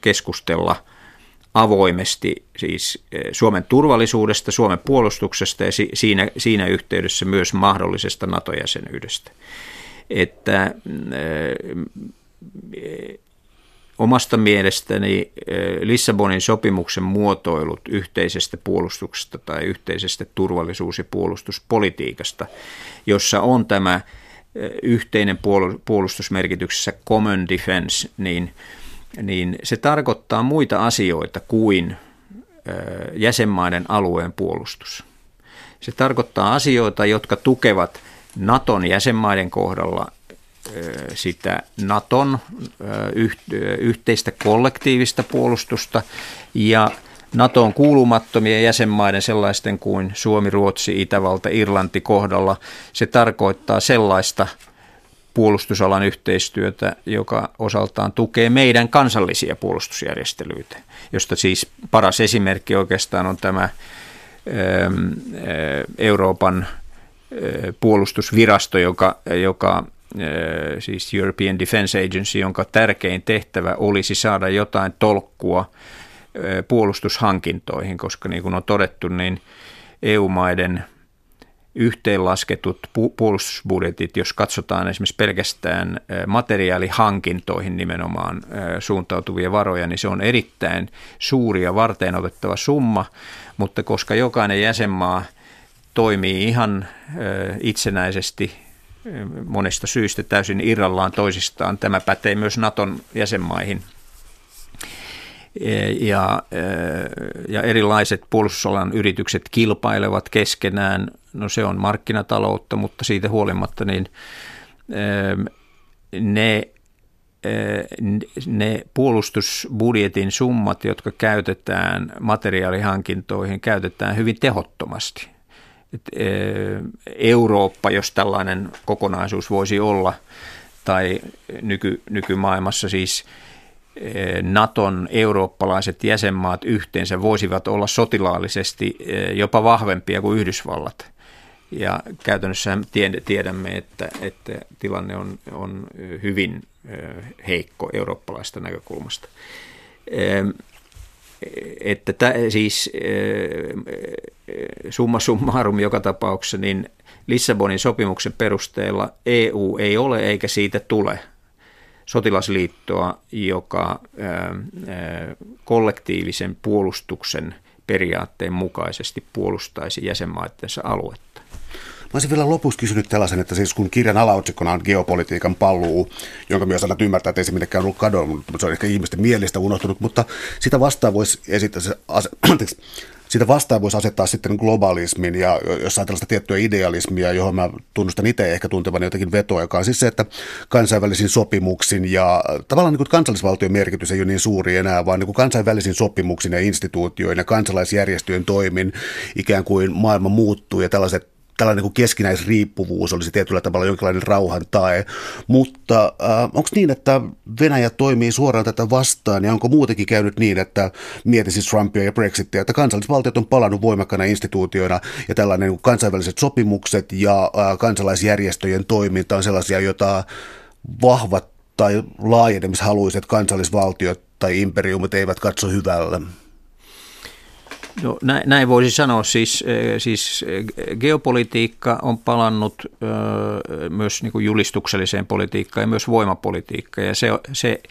keskustella avoimesti siis Suomen turvallisuudesta, Suomen puolustuksesta ja siinä, siinä yhteydessä myös mahdollisesta NATO-jäsenyydestä. Että Omasta mielestäni Lissabonin sopimuksen muotoilut yhteisestä puolustuksesta tai yhteisestä turvallisuus- ja puolustuspolitiikasta, jossa on tämä yhteinen puolustusmerkityksessä common defense, niin, niin se tarkoittaa muita asioita kuin jäsenmaiden alueen puolustus. Se tarkoittaa asioita, jotka tukevat Naton jäsenmaiden kohdalla sitä Naton yhteistä kollektiivista puolustusta ja NATOon kuulumattomien jäsenmaiden sellaisten kuin Suomi, Ruotsi, Itävalta, Irlanti kohdalla. Se tarkoittaa sellaista puolustusalan yhteistyötä, joka osaltaan tukee meidän kansallisia puolustusjärjestelyitä, josta siis paras esimerkki oikeastaan on tämä Euroopan puolustusvirasto, joka, joka siis European Defense Agency, jonka tärkein tehtävä olisi saada jotain tolkkua puolustushankintoihin, koska niin kuin on todettu, niin EU-maiden yhteenlasketut puolustusbudjetit, jos katsotaan esimerkiksi pelkästään materiaalihankintoihin nimenomaan suuntautuvia varoja, niin se on erittäin suuri ja varteen otettava summa, mutta koska jokainen jäsenmaa toimii ihan itsenäisesti monesta syystä täysin irrallaan toisistaan. Tämä pätee myös Naton jäsenmaihin. Ja, ja erilaiset puolustusalan yritykset kilpailevat keskenään. No se on markkinataloutta, mutta siitä huolimatta niin ne, ne puolustusbudjetin summat, jotka käytetään materiaalihankintoihin, käytetään hyvin tehottomasti – Eurooppa, jos tällainen kokonaisuus voisi olla, tai nyky, nykymaailmassa siis Naton eurooppalaiset jäsenmaat yhteensä voisivat olla sotilaallisesti jopa vahvempia kuin Yhdysvallat. Ja käytännössä tiedämme, että, että tilanne on, on hyvin heikko eurooppalaista näkökulmasta että tä, siis summa summarum joka tapauksessa, niin Lissabonin sopimuksen perusteella EU ei ole eikä siitä tule sotilasliittoa, joka kollektiivisen puolustuksen periaatteen mukaisesti puolustaisi jäsenmaittensa aluetta. Mä olisin vielä lopuksi kysynyt tällaisen, että siis kun kirjan alaotsikkona on geopolitiikan paluu, jonka myös annat ymmärtää, että ei se mitenkään ollut kadonnut, mutta se on ehkä ihmisten mielestä unohtunut, mutta sitä vastaan voisi esittää se, anteeksi, sitä vastaan voisi asettaa sitten globalismin ja jossain tällaista tiettyä idealismia, johon mä tunnustan itse ehkä tuntevan jotakin vetoa, joka on siis se, että kansainvälisin sopimuksin ja tavallaan niin kuin kansallisvaltion merkitys ei ole niin suuri enää, vaan niin kuin kansainvälisin sopimuksin ja instituutioin ja kansalaisjärjestöjen toimin ikään kuin maailma muuttuu ja tällaiset tällainen kuin keskinäisriippuvuus olisi tietyllä tavalla jonkinlainen rauhan tae. Mutta äh, onko niin, että Venäjä toimii suoraan tätä vastaan ja onko muutenkin käynyt niin, että mieti siis Trumpia ja Brexitia, että kansallisvaltiot on palannut voimakkana instituutioina ja tällainen niin kansainväliset sopimukset ja äh, kansalaisjärjestöjen toiminta on sellaisia, joita vahvat tai laajenemishaluiset kansallisvaltiot tai imperiumit eivät katso hyvällä. No, näin, näin voisi sanoa. Siis, eh, siis eh, geopolitiikka on palannut eh, myös niin kuin julistukselliseen politiikkaan ja myös voimapolitiikkaan. Ja se, se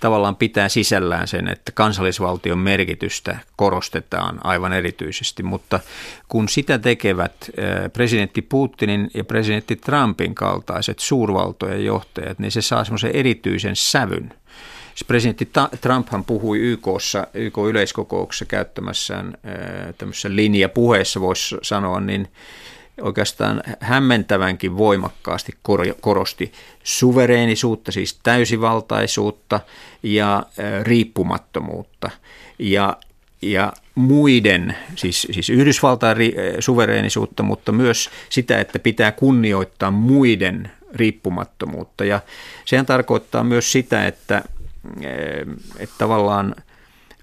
tavallaan pitää sisällään sen, että kansallisvaltion merkitystä korostetaan aivan erityisesti. Mutta kun sitä tekevät presidentti Putinin ja presidentti Trumpin kaltaiset suurvaltojen johtajat, niin se saa semmoisen erityisen sävyn – presidentti Trumphan puhui YKssa, YK yleiskokouksessa käyttämässään tämmöisessä linjapuheessa, voisi sanoa, niin oikeastaan hämmentävänkin voimakkaasti korosti suvereenisuutta, siis täysivaltaisuutta ja riippumattomuutta. Ja, ja muiden, siis, siis Yhdysvaltain suvereenisuutta, mutta myös sitä, että pitää kunnioittaa muiden riippumattomuutta. Ja sehän tarkoittaa myös sitä, että että tavallaan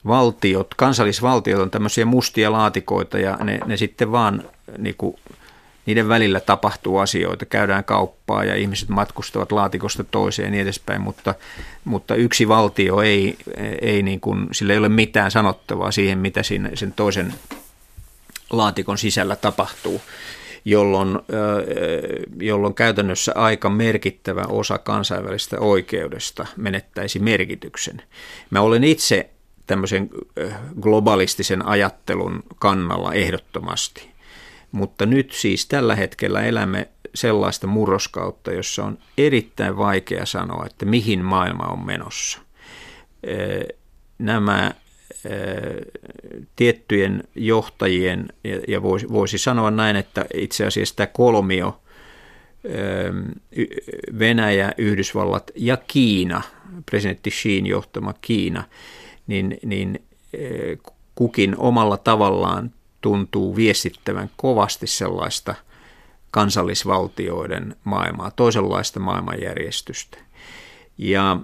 valtiot, kansallisvaltiot on tämmöisiä mustia laatikoita ja ne, ne sitten vaan niin kuin, niiden välillä tapahtuu asioita, käydään kauppaa ja ihmiset matkustavat laatikosta toiseen ja niin edespäin, mutta, mutta yksi valtio ei, ei niin kuin, sillä ei ole mitään sanottavaa siihen, mitä siinä, sen toisen laatikon sisällä tapahtuu jolloin, jolloin käytännössä aika merkittävä osa kansainvälistä oikeudesta menettäisi merkityksen. Mä olen itse tämmöisen globalistisen ajattelun kannalla ehdottomasti. Mutta nyt siis tällä hetkellä elämme sellaista murroskautta, jossa on erittäin vaikea sanoa, että mihin maailma on menossa. Nämä tiettyjen johtajien, ja voisi, voisi sanoa näin, että itse asiassa tämä kolmio, Venäjä, Yhdysvallat ja Kiina, presidentti Xiin johtama Kiina, niin, niin kukin omalla tavallaan tuntuu viestittävän kovasti sellaista kansallisvaltioiden maailmaa, toisenlaista maailmanjärjestystä. Ja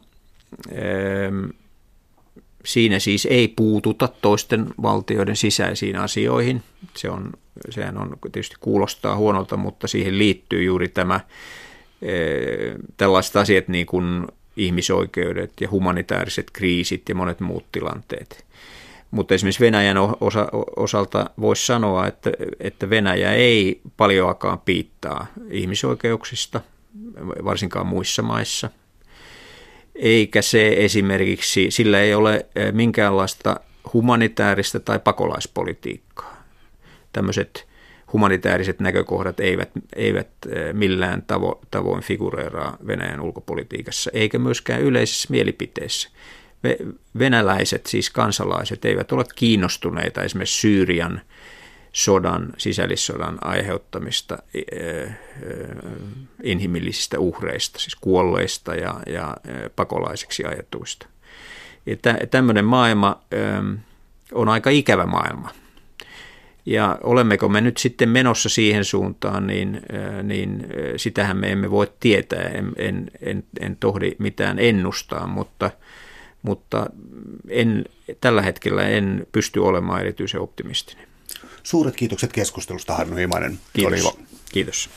Siinä siis ei puututa toisten valtioiden sisäisiin asioihin. Se on, sehän on, tietysti kuulostaa huonolta, mutta siihen liittyy juuri tämä e, tällaiset asiat niin kuin ihmisoikeudet ja humanitaariset kriisit ja monet muut tilanteet. Mutta esimerkiksi Venäjän osa, osalta voisi sanoa, että, että Venäjä ei paljoakaan piittaa ihmisoikeuksista, varsinkaan muissa maissa – eikä se esimerkiksi, sillä ei ole eh, minkäänlaista humanitaarista tai pakolaispolitiikkaa. Tämmöiset humanitaariset näkökohdat eivät, eivät eh, millään tavo, tavoin figureeraa Venäjän ulkopolitiikassa, eikä myöskään yleisessä mielipiteessä. Venäläiset, siis kansalaiset, eivät ole kiinnostuneita esimerkiksi Syyrian – sodan, sisällissodan aiheuttamista inhimillisistä uhreista, siis kuolleista ja, ja pakolaiseksi ajetuista. Että tämmöinen maailma on aika ikävä maailma. Ja olemmeko me nyt sitten menossa siihen suuntaan, niin, niin sitähän me emme voi tietää, en, en, en, en tohdi mitään ennustaa, mutta, mutta en, tällä hetkellä en pysty olemaan erityisen optimistinen. Suuret kiitokset keskustelusta, Hannu Himanen. Kiitos. Kiitos.